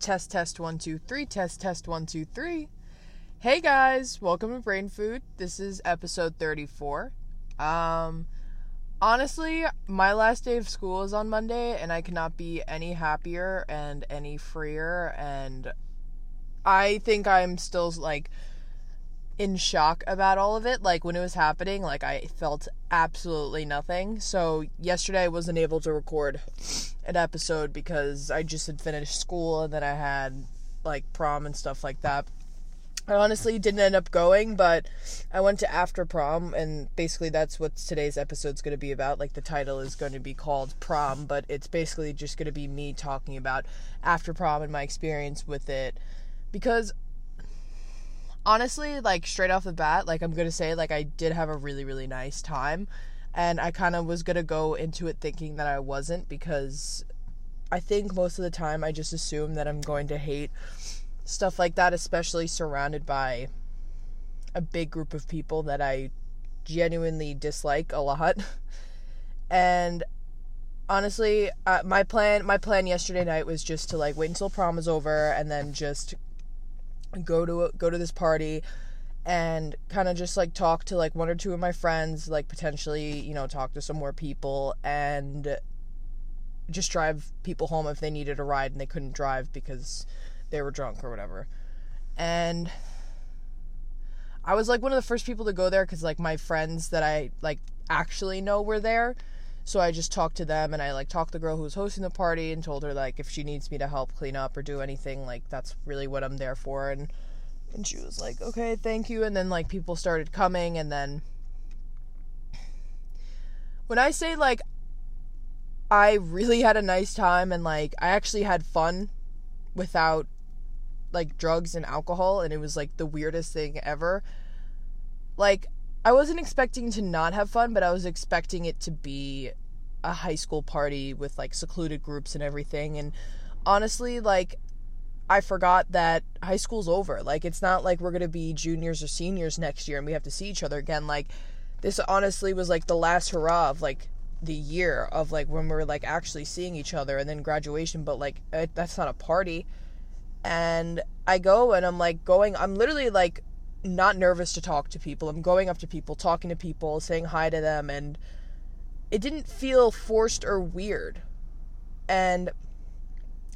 Test, test, one, two, three. Test, test, one, two, three. Hey guys, welcome to Brain Food. This is episode 34. Um, honestly, my last day of school is on Monday, and I cannot be any happier and any freer. And I think I'm still like in shock about all of it. Like when it was happening, like I felt absolutely nothing. So yesterday I wasn't able to record an episode because I just had finished school and then I had like prom and stuff like that. I honestly didn't end up going, but I went to after prom, and basically that's what today's episode's going to be about. Like the title is going to be called Prom, but it's basically just going to be me talking about after prom and my experience with it. Because honestly, like straight off the bat, like I'm gonna say, like I did have a really, really nice time. And I kind of was gonna go into it thinking that I wasn't because I think most of the time I just assume that I'm going to hate stuff like that, especially surrounded by a big group of people that I genuinely dislike a lot. and honestly, uh, my plan my plan yesterday night was just to like wait until prom is over and then just go to go to this party and kind of just like talk to like one or two of my friends, like potentially, you know, talk to some more people and just drive people home if they needed a ride and they couldn't drive because they were drunk or whatever. And I was like one of the first people to go there cuz like my friends that I like actually know were there. So I just talked to them and I like talked to the girl who was hosting the party and told her like if she needs me to help clean up or do anything, like that's really what I'm there for and and she was like, "Okay, thank you." And then like people started coming and then when I say like I really had a nice time and like I actually had fun without like drugs and alcohol and it was like the weirdest thing ever. Like I wasn't expecting to not have fun, but I was expecting it to be a high school party with like secluded groups and everything. And honestly, like, I forgot that high school's over. Like, it's not like we're going to be juniors or seniors next year and we have to see each other again. Like, this honestly was like the last hurrah of like the year of like when we were like actually seeing each other and then graduation, but like, it, that's not a party. And I go and I'm like going, I'm literally like not nervous to talk to people. I'm going up to people, talking to people, saying hi to them, and it didn't feel forced or weird. And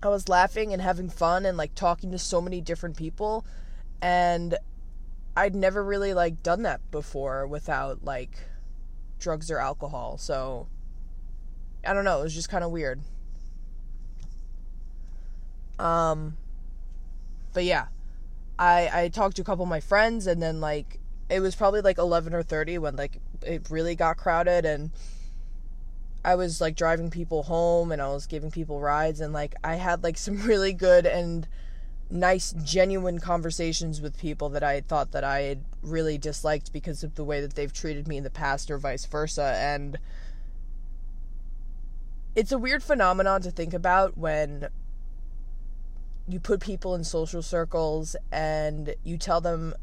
I was laughing and having fun and like talking to so many different people and I'd never really like done that before without like drugs or alcohol. So I don't know, it was just kind of weird. Um but yeah, I I talked to a couple of my friends and then like it was probably like 11 or 30 when like it really got crowded and I was like driving people home and I was giving people rides and like I had like some really good and nice genuine conversations with people that I thought that I had really disliked because of the way that they've treated me in the past or vice versa and it's a weird phenomenon to think about when you put people in social circles and you tell them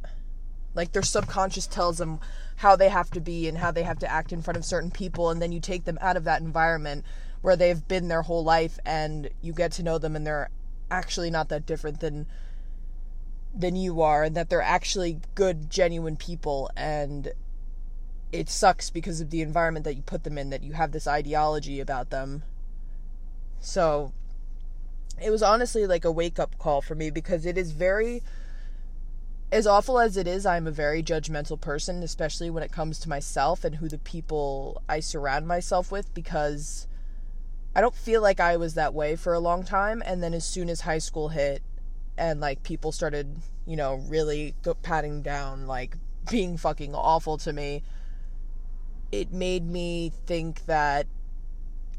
like their subconscious tells them how they have to be and how they have to act in front of certain people and then you take them out of that environment where they've been their whole life and you get to know them and they're actually not that different than than you are and that they're actually good genuine people and it sucks because of the environment that you put them in that you have this ideology about them. So it was honestly like a wake up call for me because it is very as awful as it is, I'm a very judgmental person, especially when it comes to myself and who the people I surround myself with because I don't feel like I was that way for a long time. And then as soon as high school hit and like people started, you know, really patting down like being fucking awful to me, it made me think that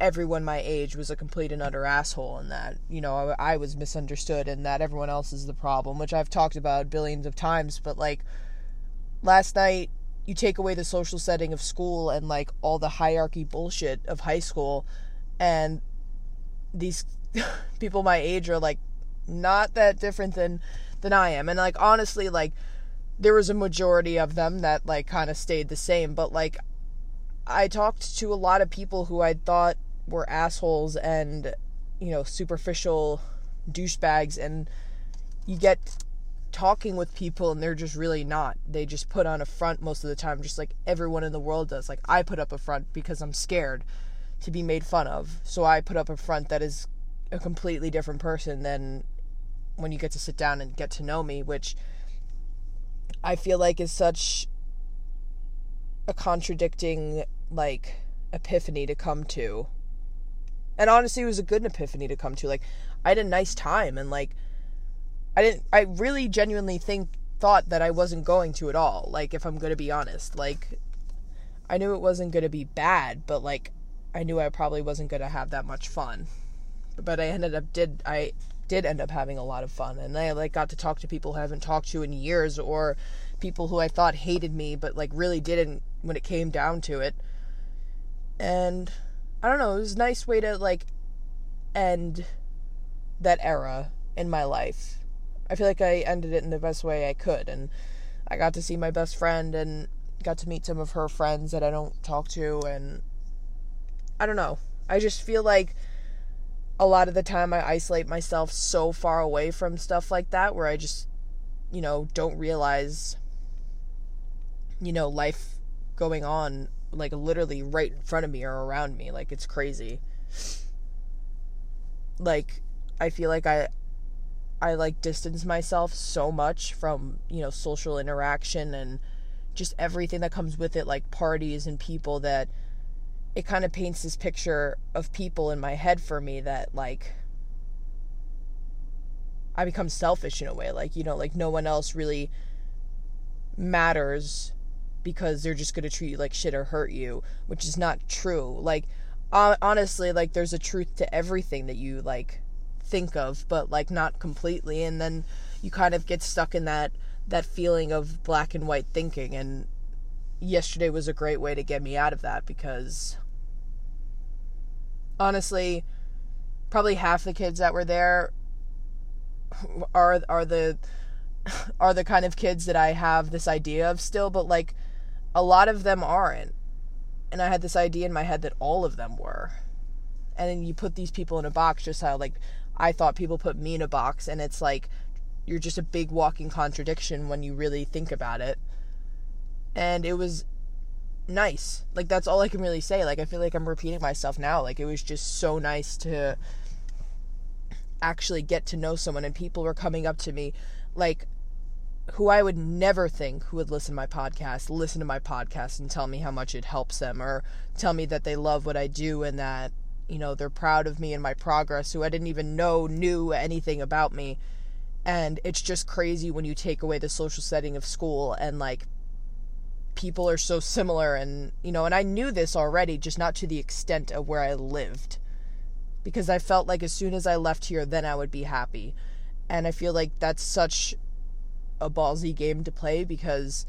everyone my age was a complete and utter asshole and that you know I, I, was misunderstood and that everyone else is the problem which i've talked about billions of times but like last night you take away the social setting of school and like all the hierarchy bullshit of high school and these people my age are like not that different than than i am and like honestly like there was a majority of them that like kind of stayed the same but like I talked to a lot of people who I thought were assholes and you know superficial douchebags and you get talking with people and they're just really not. They just put on a front most of the time, just like everyone in the world does. Like I put up a front because I'm scared to be made fun of. So I put up a front that is a completely different person than when you get to sit down and get to know me, which I feel like is such a contradicting like epiphany to come to. And honestly, it was a good epiphany to come to. Like I had a nice time and like I didn't I really genuinely think thought that I wasn't going to at all. Like if I'm to be honest, like I knew it wasn't to be bad, but like I knew I probably wasn't to have that much fun. But I ended up did I did end up having a lot of fun and I like got to talk to people who I haven't talked to in years or people who I thought hated me but like really didn't when it came down to it. And I don't know, it was a nice way to like end that era in my life I feel like I ended it in the best way I could. And I got to see my best friend and got to meet some of her friends that I don't talk to. And I don't know. I just feel like a lot of the time I isolate myself so far away from stuff like that where I just, you know, don't realize, you know, life going on like literally right in front of me or around me. Like it's crazy. Like I feel like I I like distance myself so much from, you know, social interaction and just everything that comes with it, like parties and people, that it kind of paints this picture of people in my head for me that, like, I become selfish in a way. Like, you know, like no one else really matters because they're just going to treat you like shit or hurt you, which is not true. Like, honestly, like, there's a truth to everything that you, like, think of, but like not completely. And then you kind of get stuck in that that feeling of black and white thinking. And yesterday was a great way to get me out of that because honestly, probably half the kids that were there are are the are the kind of kids that I have this idea of still, but like a lot of them aren't. And I had this idea in my head that all of them were. And then you put these people in a box just how like I thought people put me in a box, and it's like you're just a big walking contradiction when you really think about it. And it was nice. Like that's all I can really say. Like I feel like I'm repeating myself now. Like it was just so nice to actually get to know someone and people were coming up to me like who I would never think who would listen to my podcast, listen to my podcast and tell me how much it helps them or tell me that they love what I do and that you know, they're proud of me and my progress, who I didn't even know knew anything about me. And it's just crazy when you take away the social setting of school and like people are so similar and you know, and I knew this already, just not to the extent of where I lived. Because I felt like as soon as I left here, then I would be happy. And I feel like that's such a ballsy game to play because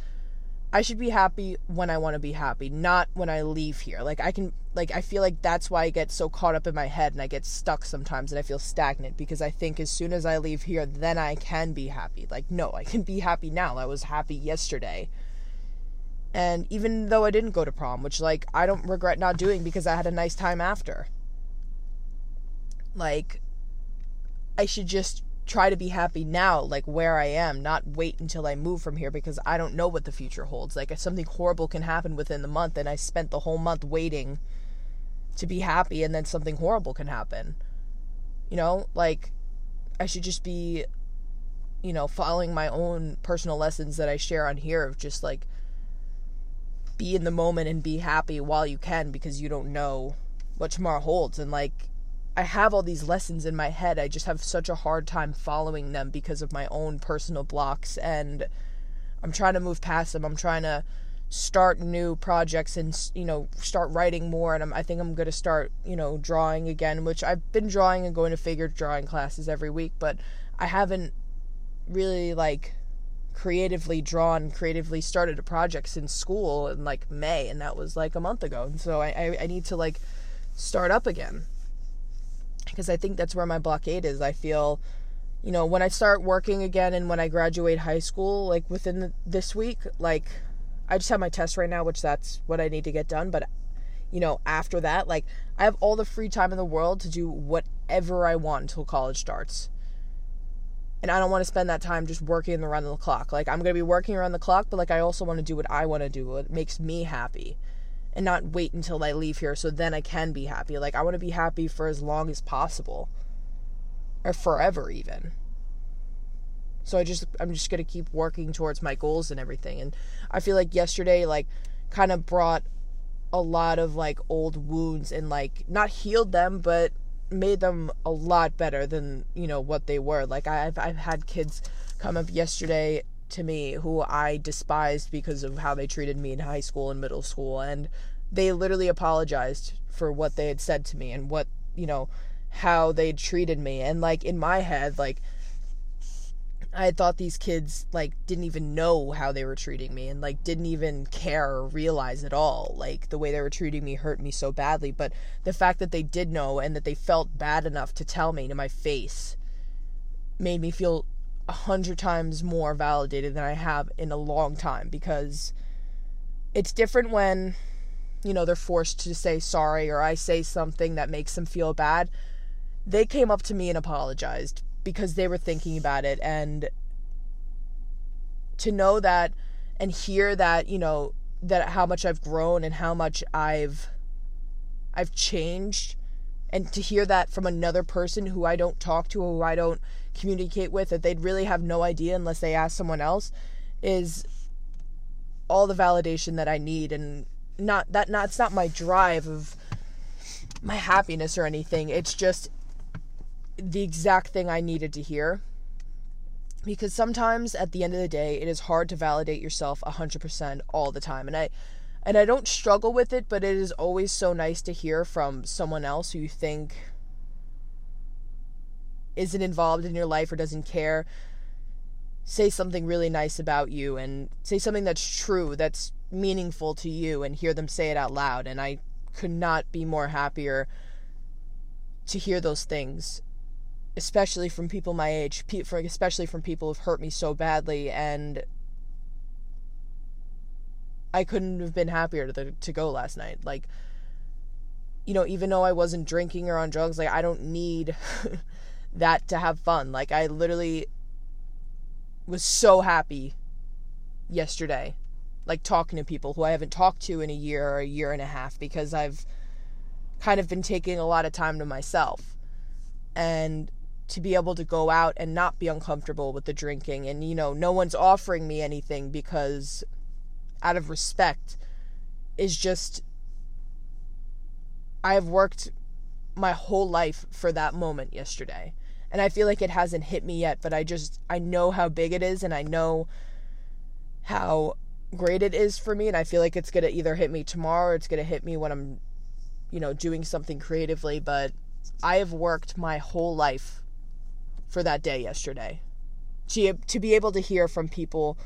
I should be happy when I want to be happy, not when I leave here. Like I can like I feel like that's why I get so caught up in my head and I get stuck sometimes and I feel stagnant because I think as soon as I leave here then I can be happy. Like no, I can be happy now. I was happy yesterday. And even though I didn't go to prom, which like I don't regret not doing because I had a nice time after. Like I should just try to be happy now, like where I am, not wait until I move from here because I don't know what the future holds. Like, if something horrible can happen within the month, and I spent the whole month waiting to be happy, and then something horrible can happen. You know, like, I should just be, you know, following my own personal lessons that I share on here of just like be in the moment and be happy while you can because you don't know what tomorrow holds. And like, I have all these lessons in my head. I just have such a hard time following them because of my own personal blocks and I'm trying to move past them. I'm trying to start new projects and you know start writing more and I'm, I think I'm going to start you know drawing again which I've been drawing and going to figure drawing classes every week but I haven't really like creatively drawn creatively started a project since school in like May and that was like a month ago and so I, I, I need to like start up again because I think that's where my blockade is. I feel, you know, when I start working again and when I graduate high school, like within the, this week, like I just have my test right now, which that's what I need to get done. But, you know, after that, like I have all the free time in the world to do whatever I want until college starts. and I don't want to spend that time just working around the clock. Like I'm going to be working around the clock, but like I also want to do what I want to do, what makes me happy. And not wait until I leave here so then I can be happy. Like I want to be happy for as long as possible. Or forever even. So I just I'm just going to keep working towards my goals and everything. And I feel like yesterday like kind of brought a lot of like old wounds and like not healed them but made them a lot better than you know what they were like i've i've had kids come up yesterday to me who i despised because of how they treated me in high school and middle school and they literally apologized for what they had said to me and what you know how they had treated me. And like in my head like I thought these kids like didn't even know how they were treating me and like didn't even care or realize at all. Like the way they were treating me hurt me so badly. But the fact that they did know and that they felt bad enough to tell me to my face made me feel a hundred times more validated than I have in a long time because it's different when you know they're forced to say sorry or I say something that makes them feel bad. They came up to me and apologized because they were thinking about it and to know that and hear that you know that how much I've grown and how much I've I've changed and to hear that from another person who I don't talk to or who I don't communicate with that they'd really have no idea unless they ask someone else is all the validation that I need and not that not it's not my drive of my happiness or anything it's just the exact thing I needed to hear. Because sometimes at the end of the day, it is hard to validate yourself 100% all the time. And I and I don't struggle with it, but it is always so nice to hear from someone else who you think isn't involved in your life or doesn't care say something really nice about you and say something that's true, that's meaningful to you and hear them say it out loud. And I could not be more happier to hear those things especially from people my age, especially from people who've hurt me so badly, and I couldn't have been happier to to go last night. Like, you know, even though I wasn't drinking or on drugs, like I don't need that to have fun. Like I literally was so happy yesterday, like talking to people who I haven't talked to in a year or a year and a half because I've kind of been taking a lot of time to myself. And to be able to go out and not be uncomfortable with the drinking and you know no one's offering me anything because out of respect is just I have worked my whole life for that moment yesterday. And I feel like it hasn't hit me yet, but I just I know how big it is and I know how great it is for me and I feel like it's going to either hit me tomorrow or it's going to hit me when I'm you know doing something creatively, but I have worked my whole life for that day yesterday. To, to be able to hear from people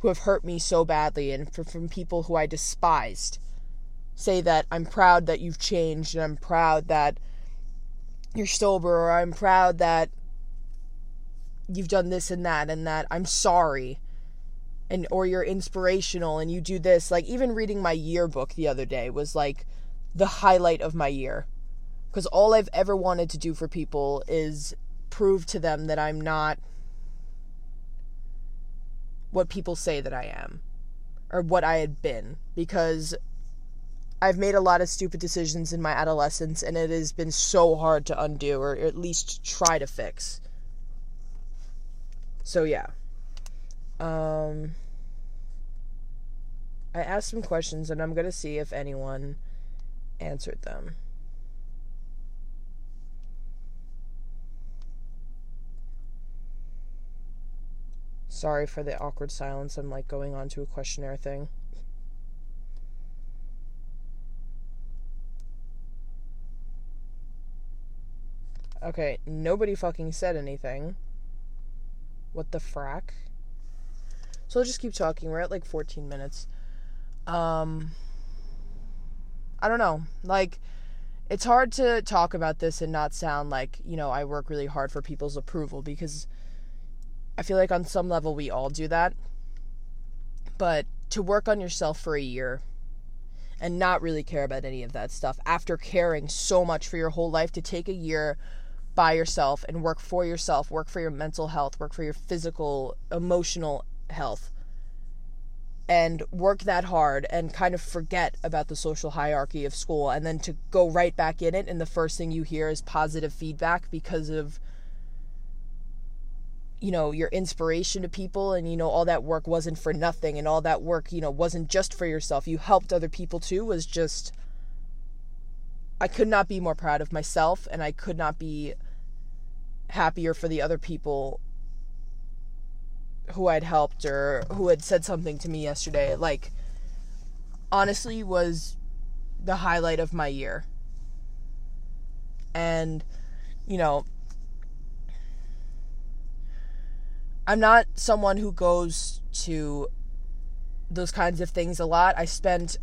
who have hurt me so badly and from people who I despised. Say that I'm proud that you've changed and I'm proud that you're sober or I'm proud that you've done this and that and that I'm sorry and or you're inspirational and you do this. Like even reading my yearbook the other day was like the highlight of my year. Because all I've ever wanted to do for people is prove to them that I'm not what people say that I am or what I had been because I've made a lot of stupid decisions in my adolescence and it has been so hard to undo or at least try to fix. So yeah. Um I asked some questions and I'm going to see if anyone answered them. Sorry for the awkward silence. I'm like going on to a questionnaire thing. Okay, nobody fucking said anything. What the frack? So I'll just keep talking. We're at like 14 minutes. Um I don't know. Like it's hard to talk about this and not sound like, you know, I work really hard for people's approval because I feel like on some level we all do that. But to work on yourself for a year and not really care about any of that stuff after caring so much for your whole life to take a year by yourself and work for yourself, work for your mental health, work for your physical, emotional health, and work that hard and kind of forget about the social hierarchy of school and then to go right back in it and the first thing you hear is positive feedback because of you know your inspiration to people and you know all that work wasn't for nothing and all that work you know wasn't just for yourself you helped other people too was just I could not be more proud of myself and I could not be happier for the other people who I'd helped or who had said something to me yesterday. Like, honestly, was the highlight of my year. And, you know, I'm not someone who goes to those kinds of things a lot. I spent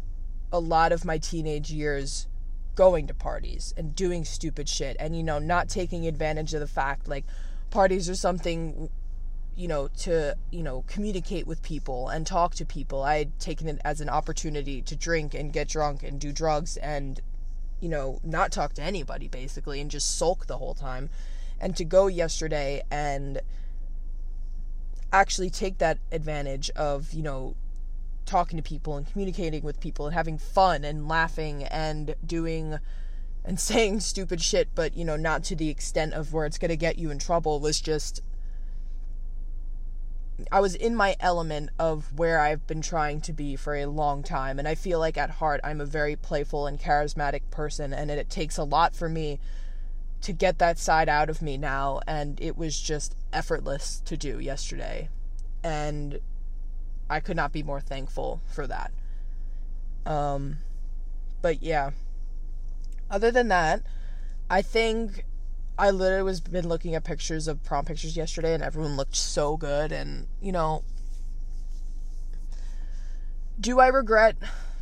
a lot of my teenage years going to parties and doing stupid shit and you know not taking advantage of the fact like parties are something you know to you know communicate with people and talk to people i had taken it as an opportunity to drink and get drunk and do drugs and you know not talk to anybody basically and just sulk the whole time and to go yesterday and actually take that advantage of you know talking to people and communicating with people and having fun and laughing and doing and saying stupid shit, but you know, not to the extent of where it's going to get you in trouble was just I was in my element of where I've been trying to be for a long time and I feel like at heart I'm a very playful and charismatic person and it takes a lot for me to get that side out of me now and it was just effortless to do yesterday. And I could not be more thankful for that. Um, but yeah. Other than that, I think I literally was been looking at pictures of prom pictures yesterday, and everyone looked so good. And you know, do I regret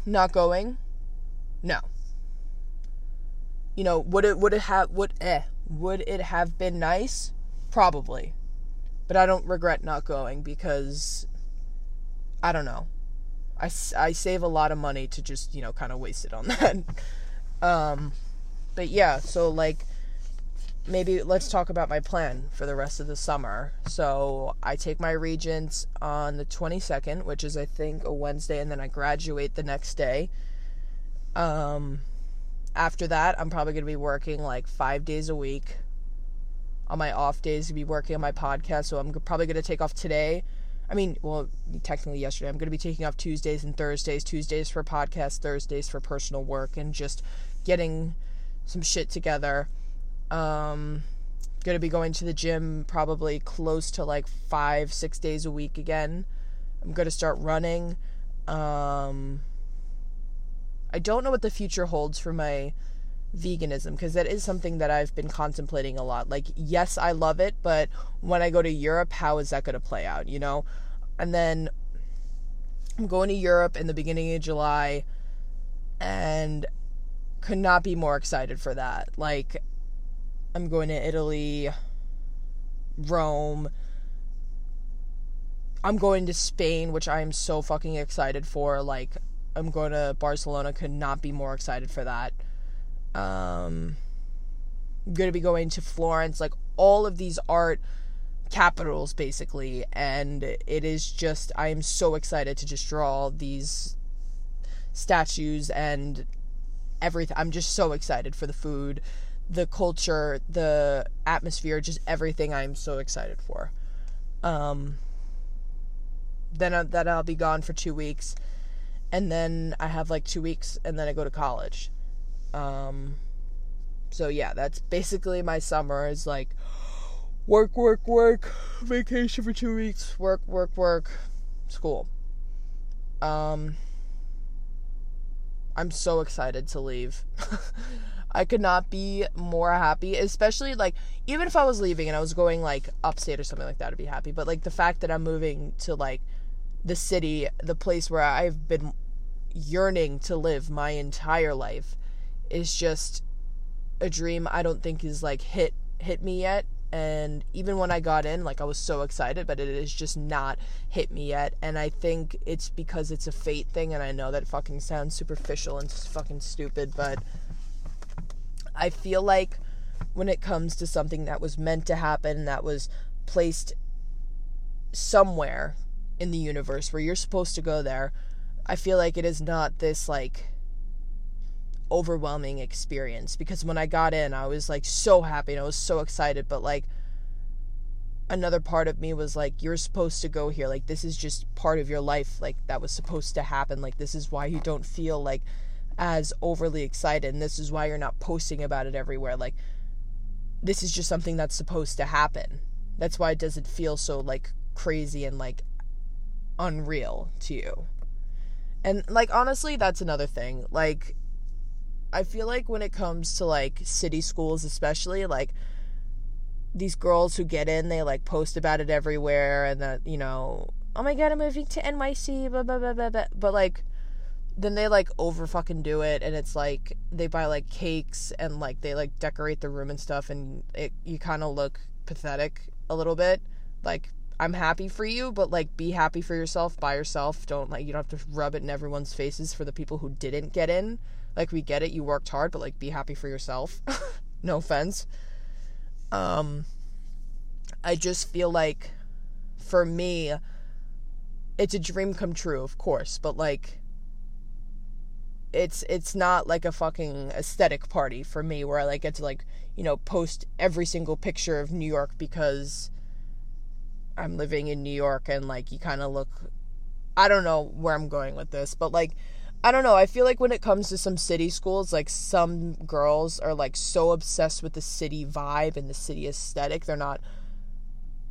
not going? No. You know, would it would it have would eh would it have been nice? Probably. But I don't regret not going because I don't know. I, I save a lot of money to just, you know, kind of waste it on that. um, but yeah, so like maybe let's talk about my plan for the rest of the summer. So I take my regents on the 22nd, which is I think a Wednesday, and then I graduate the next day. Um, after that, I'm probably going to be working like five days a week. On my off days, to be working on my podcast. So I'm probably going to take off today I mean, well, technically yesterday. I'm going to be taking off Tuesdays and Thursdays. Tuesdays for podcast, Thursdays for personal work, and just getting some shit together. Um, going to be going to the gym probably close to like five, six days a week again. I'm going to start running. Um, I don't know what the future holds for my veganism because that is something that I've been contemplating a lot. Like, yes, I love it, but when I go to Europe, how is that going to play out, you know? And then I'm going to Europe in the beginning of July and could not be more excited for that. Like, I'm going to Italy, Rome. I'm going to Spain, which I am so fucking excited for. Like, I'm going to Barcelona, could not be more excited for that. Um, I'm going to be going to Florence, like all of these art capitals basically and it is just I am so excited to just draw these statues and everything. I'm just so excited for the food, the culture, the atmosphere, just everything I'm so excited for. Um then I, then I'll be gone for 2 weeks and then I have like 2 weeks and then I go to college. Um, so yeah, that's basically my summer is like work, work, work, vacation for two weeks, work, work, work, school. Um, I'm so excited to leave. I could not be more happy, especially like even if I was leaving and I was going like upstate or something like that, I'd be happy. But like the fact that I'm moving to like the city, the place where I've been yearning to live my entire life is just a dream I don't think is like hit hit me yet. And even when I got in like I was so excited but it is just not hit me yet. And I think it's because it's a fate thing and I know that fucking sounds superficial and fucking stupid but I feel like when it comes to something that was meant to happen, that was placed somewhere in the universe where you're supposed to go there, I feel like it is not this like overwhelming experience because when I got in, I was like so happy and I was so excited, but like another part of me was like you're supposed to go here. Like this is just part of your life like that was supposed to happen. Like this is why you don't feel like as overly excited and this is why you're not posting about it everywhere. Like this is just something that's supposed to happen. That's why it doesn't feel so like crazy and like unreal to you and like honestly that's another thing like i feel like when it comes to like city schools especially like these girls who get in they like post about it everywhere and that you know oh my god i'm moving to nyc blah blah blah blah, blah. but like then they like over fucking do it and it's like they buy like cakes and like they like decorate the room and stuff and it you kind of look pathetic a little bit like i'm happy for you but like be happy for yourself by yourself. Don't like you don't have to rub it in everyone's faces for the people who didn't get in. Like we get it. You worked hard but like be happy for yourself. No offense. Um i just feel like for me it's a dream come true of course but like it's it's not like a fucking aesthetic party for me where I like get to like you know post every single picture of New York because I'm living in New York and like you kind of look I don't know where I'm going with this but like I don't know I feel like when it comes to some city schools like some girls are like so obsessed with the city vibe and the city aesthetic they're not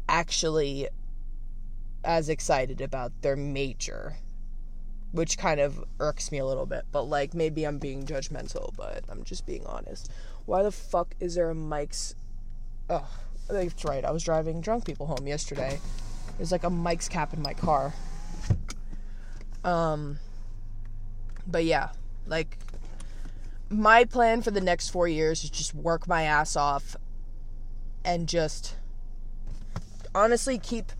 actually as excited about their major which kind of irks me a little bit. But like maybe I'm being judgmental, but I'm just being honest. Why the fuck is there a Mike's? Oh, that's right. I was driving drunk people home yesterday. There's like a Mike's cap in my car. Um, but yeah, like my plan for the next four years is just work my ass off and just honestly keep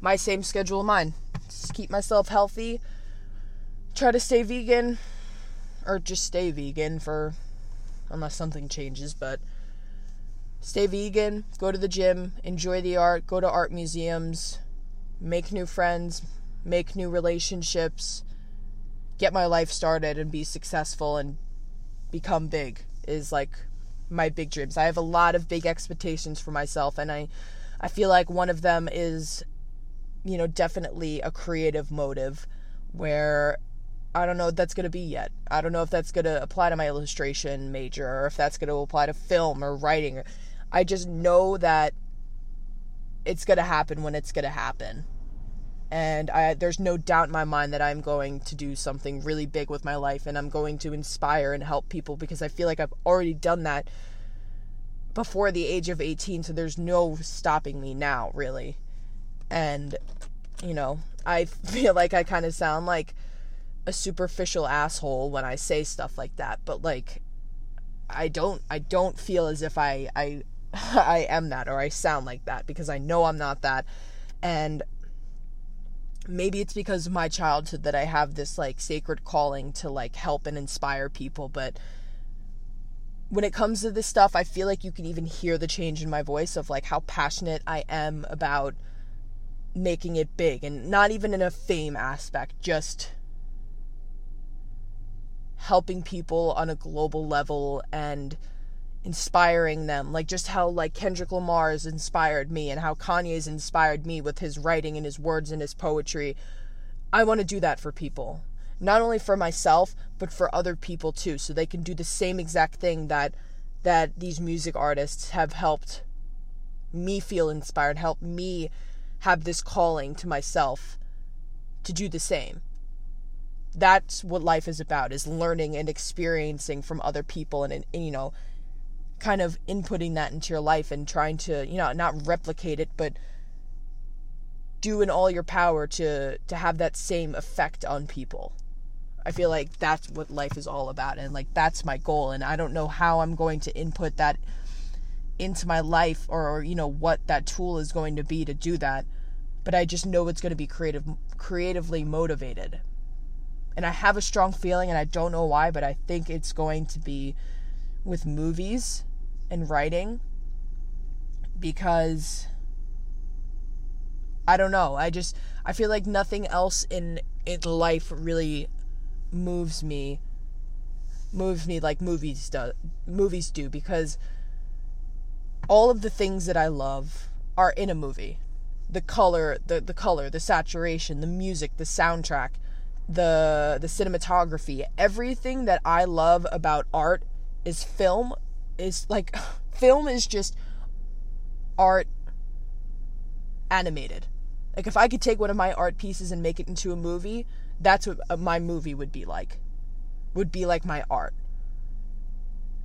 my same schedule in mind. Just keep myself healthy try to stay vegan or just stay vegan for unless something changes, but stay vegan, go to the gym, enjoy the art, go to art museums, make new friends, make new relationships, get my life started and be successful and become big is like my big dreams. I have a lot of big expectations for myself and I I feel like one of them is you know definitely a creative motive where I don't know what that's going to be yet. I don't know if that's going to apply to my illustration major or if that's going to apply to film or writing. I just know that it's going to happen when it's going to happen. And I, there's no doubt in my mind that I'm going to do something really big with my life and I'm going to inspire and help people because I feel like I've already done that before the age of 18, so there's no stopping me now, really. And, you know, I feel like I kind of sound like a superficial asshole when I say stuff like that, but like I don't I don't feel as if I I I am that or I sound like that because I know I'm not that. And maybe it's because of my childhood that I have this like sacred calling to like help and inspire people, but when it comes to this stuff, I feel like you can even hear the change in my voice of like how passionate I am about making it big and not even in a fame aspect, just helping people on a global level and inspiring them like just how like Kendrick Lamar has inspired me and how Kanye's inspired me with his writing and his words and his poetry. I want to do that for people not only for myself but for other people too so they can do the same exact thing that that these music artists have helped me feel inspired help me have this calling to myself to do the same. That's what life is about is learning and experiencing from other people and, and, you know kind of inputting that into your life and trying to you know not replicate it but do in all your power to to have that same effect on people. I feel like that's what life is all about and like that's my goal and i don't know how i'm going to input that into my life or, or you know what that tool is going to be to do that but i just know it's going to be creative creatively motivated. And I have a strong feeling, and I don't know why, but I think it's going to be with movies and writing because I don't know. I just I feel like nothing else in in life really moves me moves me like movies do movies do because all of the things that I love are in a movie. The color, the the color, the saturation, the music, the soundtrack, the the cinematography, everything that I love about art is film is like film is just art animated. Like if I could take one of my art pieces and make it into a movie, that's what uh, my movie would be like. Would be like my art.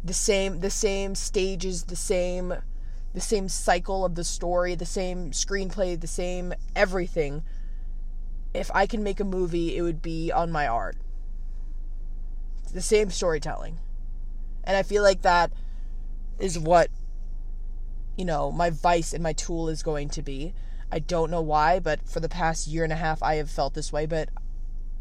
The same the same stages, the same the same cycle of the story, the same screenplay, the same everything. If I can make a movie, it would be on my art. The same storytelling. And I feel like that is what you know, my vice and my tool is going to be. I don't know why, but for the past year and a half, I have felt this way. But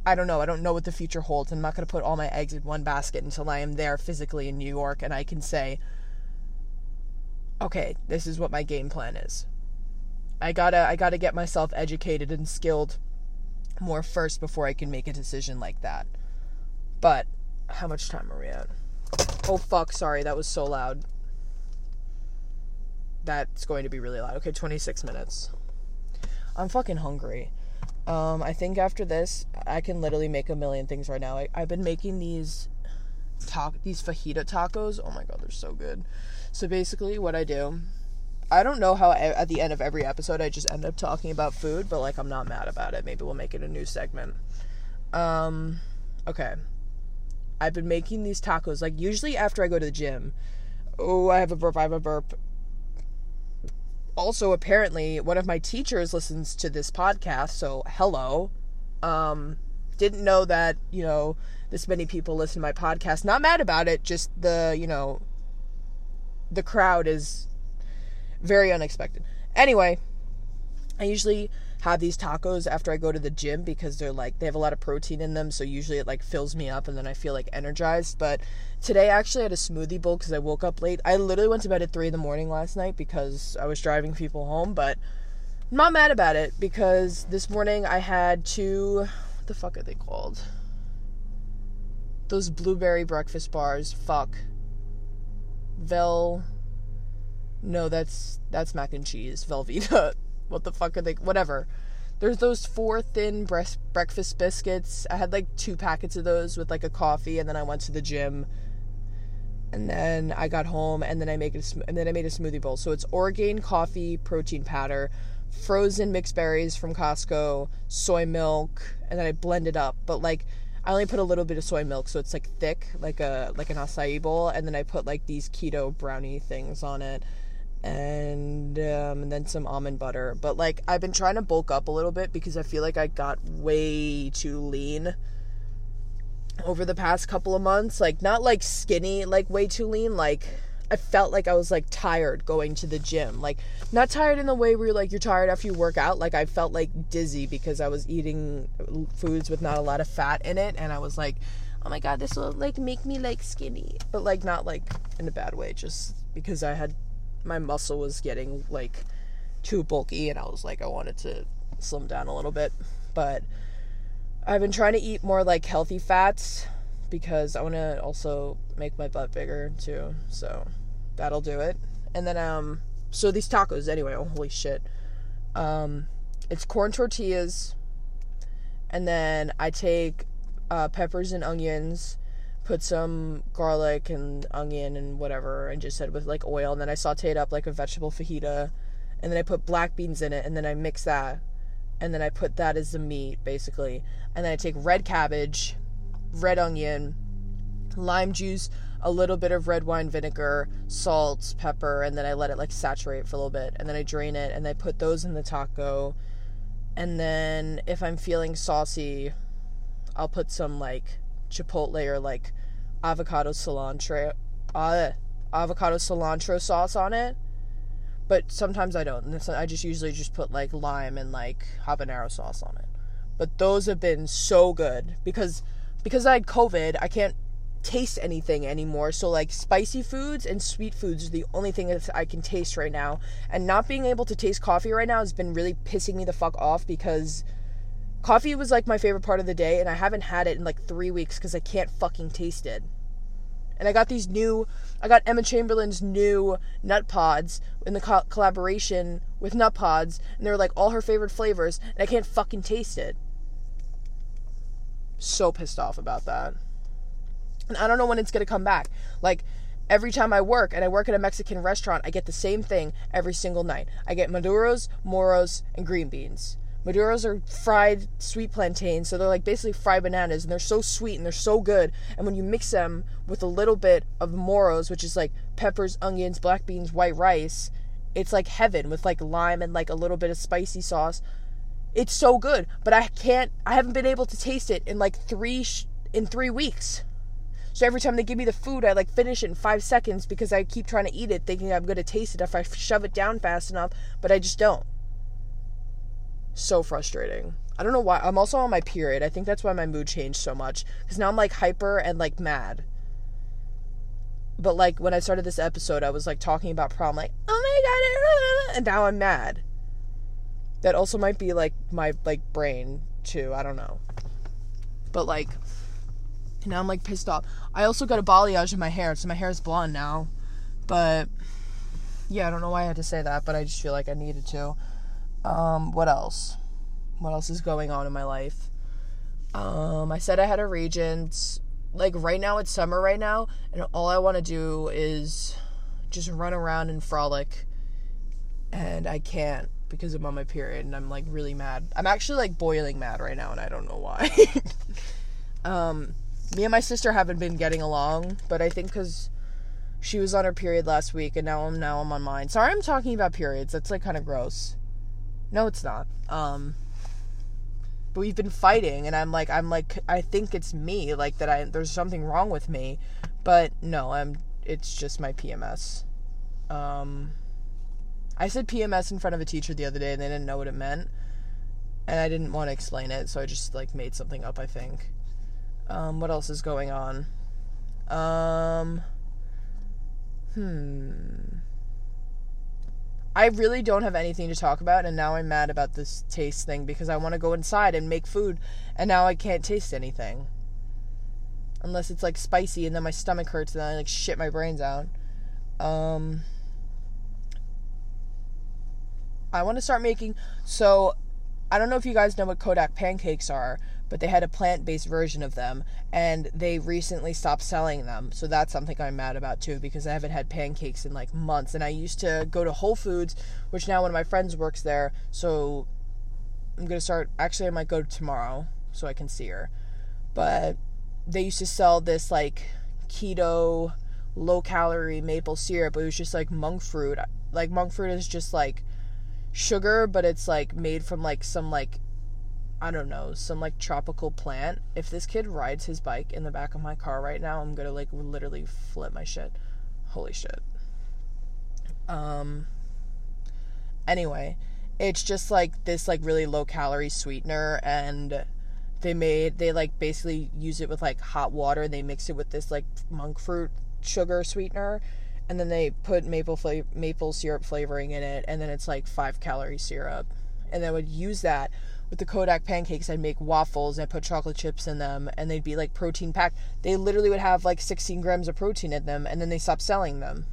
I don't know. I don't know what the future holds. I'm not going to put all my eggs in one basket until I am there physically in New York and I can say, okay, this is what my game plan is. I gotta, I gotta get myself educated and skilled more first before I can make a decision like that. But how much time are we at? Oh fuck! Sorry, that was so loud. That's going to be really loud. Okay, 26 minutes. I'm fucking hungry. Um, I think after this, I can literally make a million things right now. I, I've been making these ta- these fajita tacos. Oh my god, they're so good. So basically, what I do, I don't know how I, at the end of every episode I just end up talking about food, but like I'm not mad about it. Maybe we'll make it a new segment. Um, okay. I've been making these tacos like usually after I go to the gym. Oh, I have a burp. I have a burp also apparently one of my teachers listens to this podcast so hello. Um didn't know that you know this many people listen to my podcast. Not mad about it just the you know the crowd is very unexpected. Anyway i usually have these tacos after I go to the gym because they're like they have a lot of protein in them, so usually it like fills me up and then I feel like energized. But today I actually had a smoothie bowl because I woke up late. I literally went to bed at three in the morning last night because I was driving people home, but I'm not mad about it because this morning I had two what the fuck are they called? Those blueberry breakfast bars. Fuck. Vel no, that's that's mac and cheese. Velveeta. what the fuck are they? Whatever. There's those four thin breast breakfast biscuits. I had like two packets of those with like a coffee, and then I went to the gym. And then I got home, and then I make it, and then I made a smoothie bowl. So it's Orgain coffee protein powder, frozen mixed berries from Costco, soy milk, and then I blend it up. But like, I only put a little bit of soy milk, so it's like thick, like a like an acai bowl. And then I put like these keto brownie things on it and um, and then some almond butter. But like I've been trying to bulk up a little bit because I feel like I got way too lean over the past couple of months. Like not like skinny, like way too lean. Like I felt like I was like tired going to the gym. Like not tired in the way where you're like you're tired after you work out. Like I felt like dizzy because I was eating foods with not a lot of fat in it, and I was like. Oh my god, this will like make me like skinny, but like not like in a bad way, just because I had my muscle was getting like too bulky and I was like I wanted to slim down a little bit. But I've been trying to eat more like healthy fats because I want to also make my butt bigger too. So that'll do it. And then um so these tacos anyway, oh, holy shit. Um it's corn tortillas and then I take uh, peppers and onions put some garlic and onion and whatever and just said with like oil. And then I sauteed up like a vegetable fajita. And then I put black beans in it. And then I mix that. And then I put that as the meat basically. And then I take red cabbage, red onion, lime juice, a little bit of red wine vinegar, salt, pepper and then I let it like saturate for a little bit. And then I drain it and I put those in the taco. And then if I'm feeling saucy I'll put some like chipotle or like avocado cilantro uh, avocado cilantro sauce on it but sometimes i don't And i just usually just put like lime and like habanero sauce on it but those have been so good because because i had covid i can't taste anything anymore. So like spicy foods and sweet foods are the only thing that I can taste right now. And not being able to taste coffee right now has been really pissing me the fuck off because coffee was like my favorite part of the day and I haven't had it in like 3 weeks cuz I can't fucking taste it. And I got these new I got Emma Chamberlain's new Nutpods in the co- collaboration with Nutpods and they're like all her favorite flavors and I can't fucking taste it. So pissed off about that. And I don't know when it's to come back. Like every time I work and I work at a Mexican restaurant, I get the same thing every single night. I get maduros, moros, and green beans. Maduros are fried sweet plantains, so they're like basically fried bananas, and they're so sweet and they're so good. And when you mix them with a little bit of moros, which is like peppers, onions, black beans, white rice, it's like heaven with like lime and like a little bit of spicy sauce. It's so good, but I can't. I haven't been able to taste it in like three sh- in three weeks. So every time they give me the food, I like finish it in five seconds because I keep trying to eat it, thinking I'm gonna taste it if I shove it down fast enough, but I just don't. So frustrating. I don't know why. I'm also on my period. I think that's why my mood changed so much because now I'm like hyper and like mad. But like when I started this episode, I was like talking about prom, like oh my god, and now I'm mad. That also might be like my like brain too. I don't know. But like now I'm like pissed off. I also got a balayage in my hair, so my hair is blonde now. But yeah, I don't know why I had to say that, but I just feel like I needed to. Um, what else? What else is going on in my life? Um, I said I had a regent. Like right now, it's summer right now, and all I want to do is just run around and frolic. And I can't because I'm on my period, and I'm like really mad. I'm actually like boiling mad right now, and I don't know why. um, me and my sister haven't been getting along, but I think because she was on her period last week, and now I'm now I'm on mine. Sorry, I'm talking about periods. That's like kind of gross. No, it's not. Um, but we've been fighting, and I'm like, I'm like, I think it's me, like that. I there's something wrong with me, but no, I'm. It's just my PMS. Um, I said PMS in front of a teacher the other day, and they didn't know what it meant, and I didn't want to explain it, so I just like made something up. I think. Um, what else is going on? Um, hmm. I really don't have anything to talk about, and now I'm mad about this taste thing because I want to go inside and make food, and now I can't taste anything. Unless it's like spicy, and then my stomach hurts, and then I like shit my brains out. Um, I want to start making. So, I don't know if you guys know what Kodiak pancakes are, but they had a plant based version of them and they recently stopped selling them. So that's something I'm mad about too because I haven't had pancakes in like months. And I used to go to Whole Foods, which now one of my friends works there. So I'm going to start, actually, I might go tomorrow so I can see her. But they used to sell this like keto, low calorie maple syrup. It was just like monk fruit. Like monk fruit is just like sugar, but it's like made from like some like I don't know, some like tropical plant. If this kid rides his bike in the back of my car right now, I'm gonna like literally flip my shit. Holy shit. Um anyway, it's just like this like really low calorie sweetener and they made they like basically use it with like hot water and they mix it with this like monk fruit sugar sweetener and then they put maple flavor maple syrup flavoring in it and then it's like 5 calorie syrup and they would use that with the Kodiak pancakes, I'd make waffles and I'd put chocolate chips in them and they'd be like protein packed. They literally would have like 16 grams of protein in them and then they stopped selling them.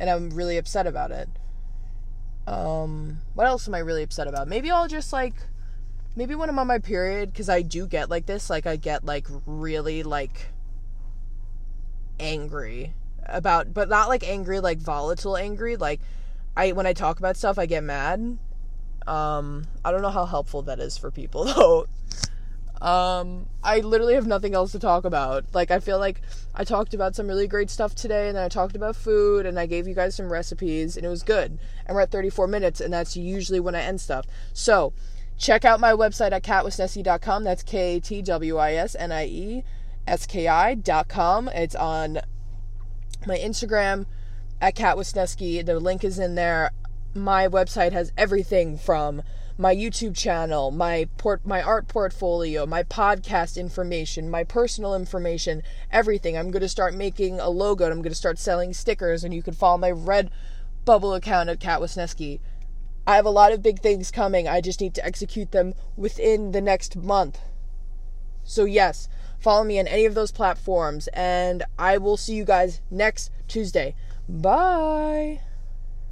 And I'm really upset about it. Um, what else am I really upset about? Maybe I'll just like, maybe when I'm on my period, because I do get like this, like I get like really like angry about, but not like angry, like volatile angry. Like I, when I talk about stuff, I get mad um, I don't know how helpful that is for people though. Um, I literally have nothing else to talk about. Like, I feel like I talked about some really great stuff today, and then I talked about food, and I gave you guys some recipes, and it was good. And we're at 34 minutes, and that's usually when I end stuff. So, check out my website at katwisnieski.com. That's K A T W I S N I E S K I.com. It's on my Instagram at katwisnieski. The link is in there my website has everything from my YouTube channel, my port my art portfolio, my podcast information, my personal information, everything. I'm going to start making a logo and I'm going to start selling stickers and you can follow my red bubble account at Kat Wisnieski. I have a lot of big things coming. I just need to execute them within the next month. So yes, follow me on any of those platforms and I will see you guys next Tuesday. Bye.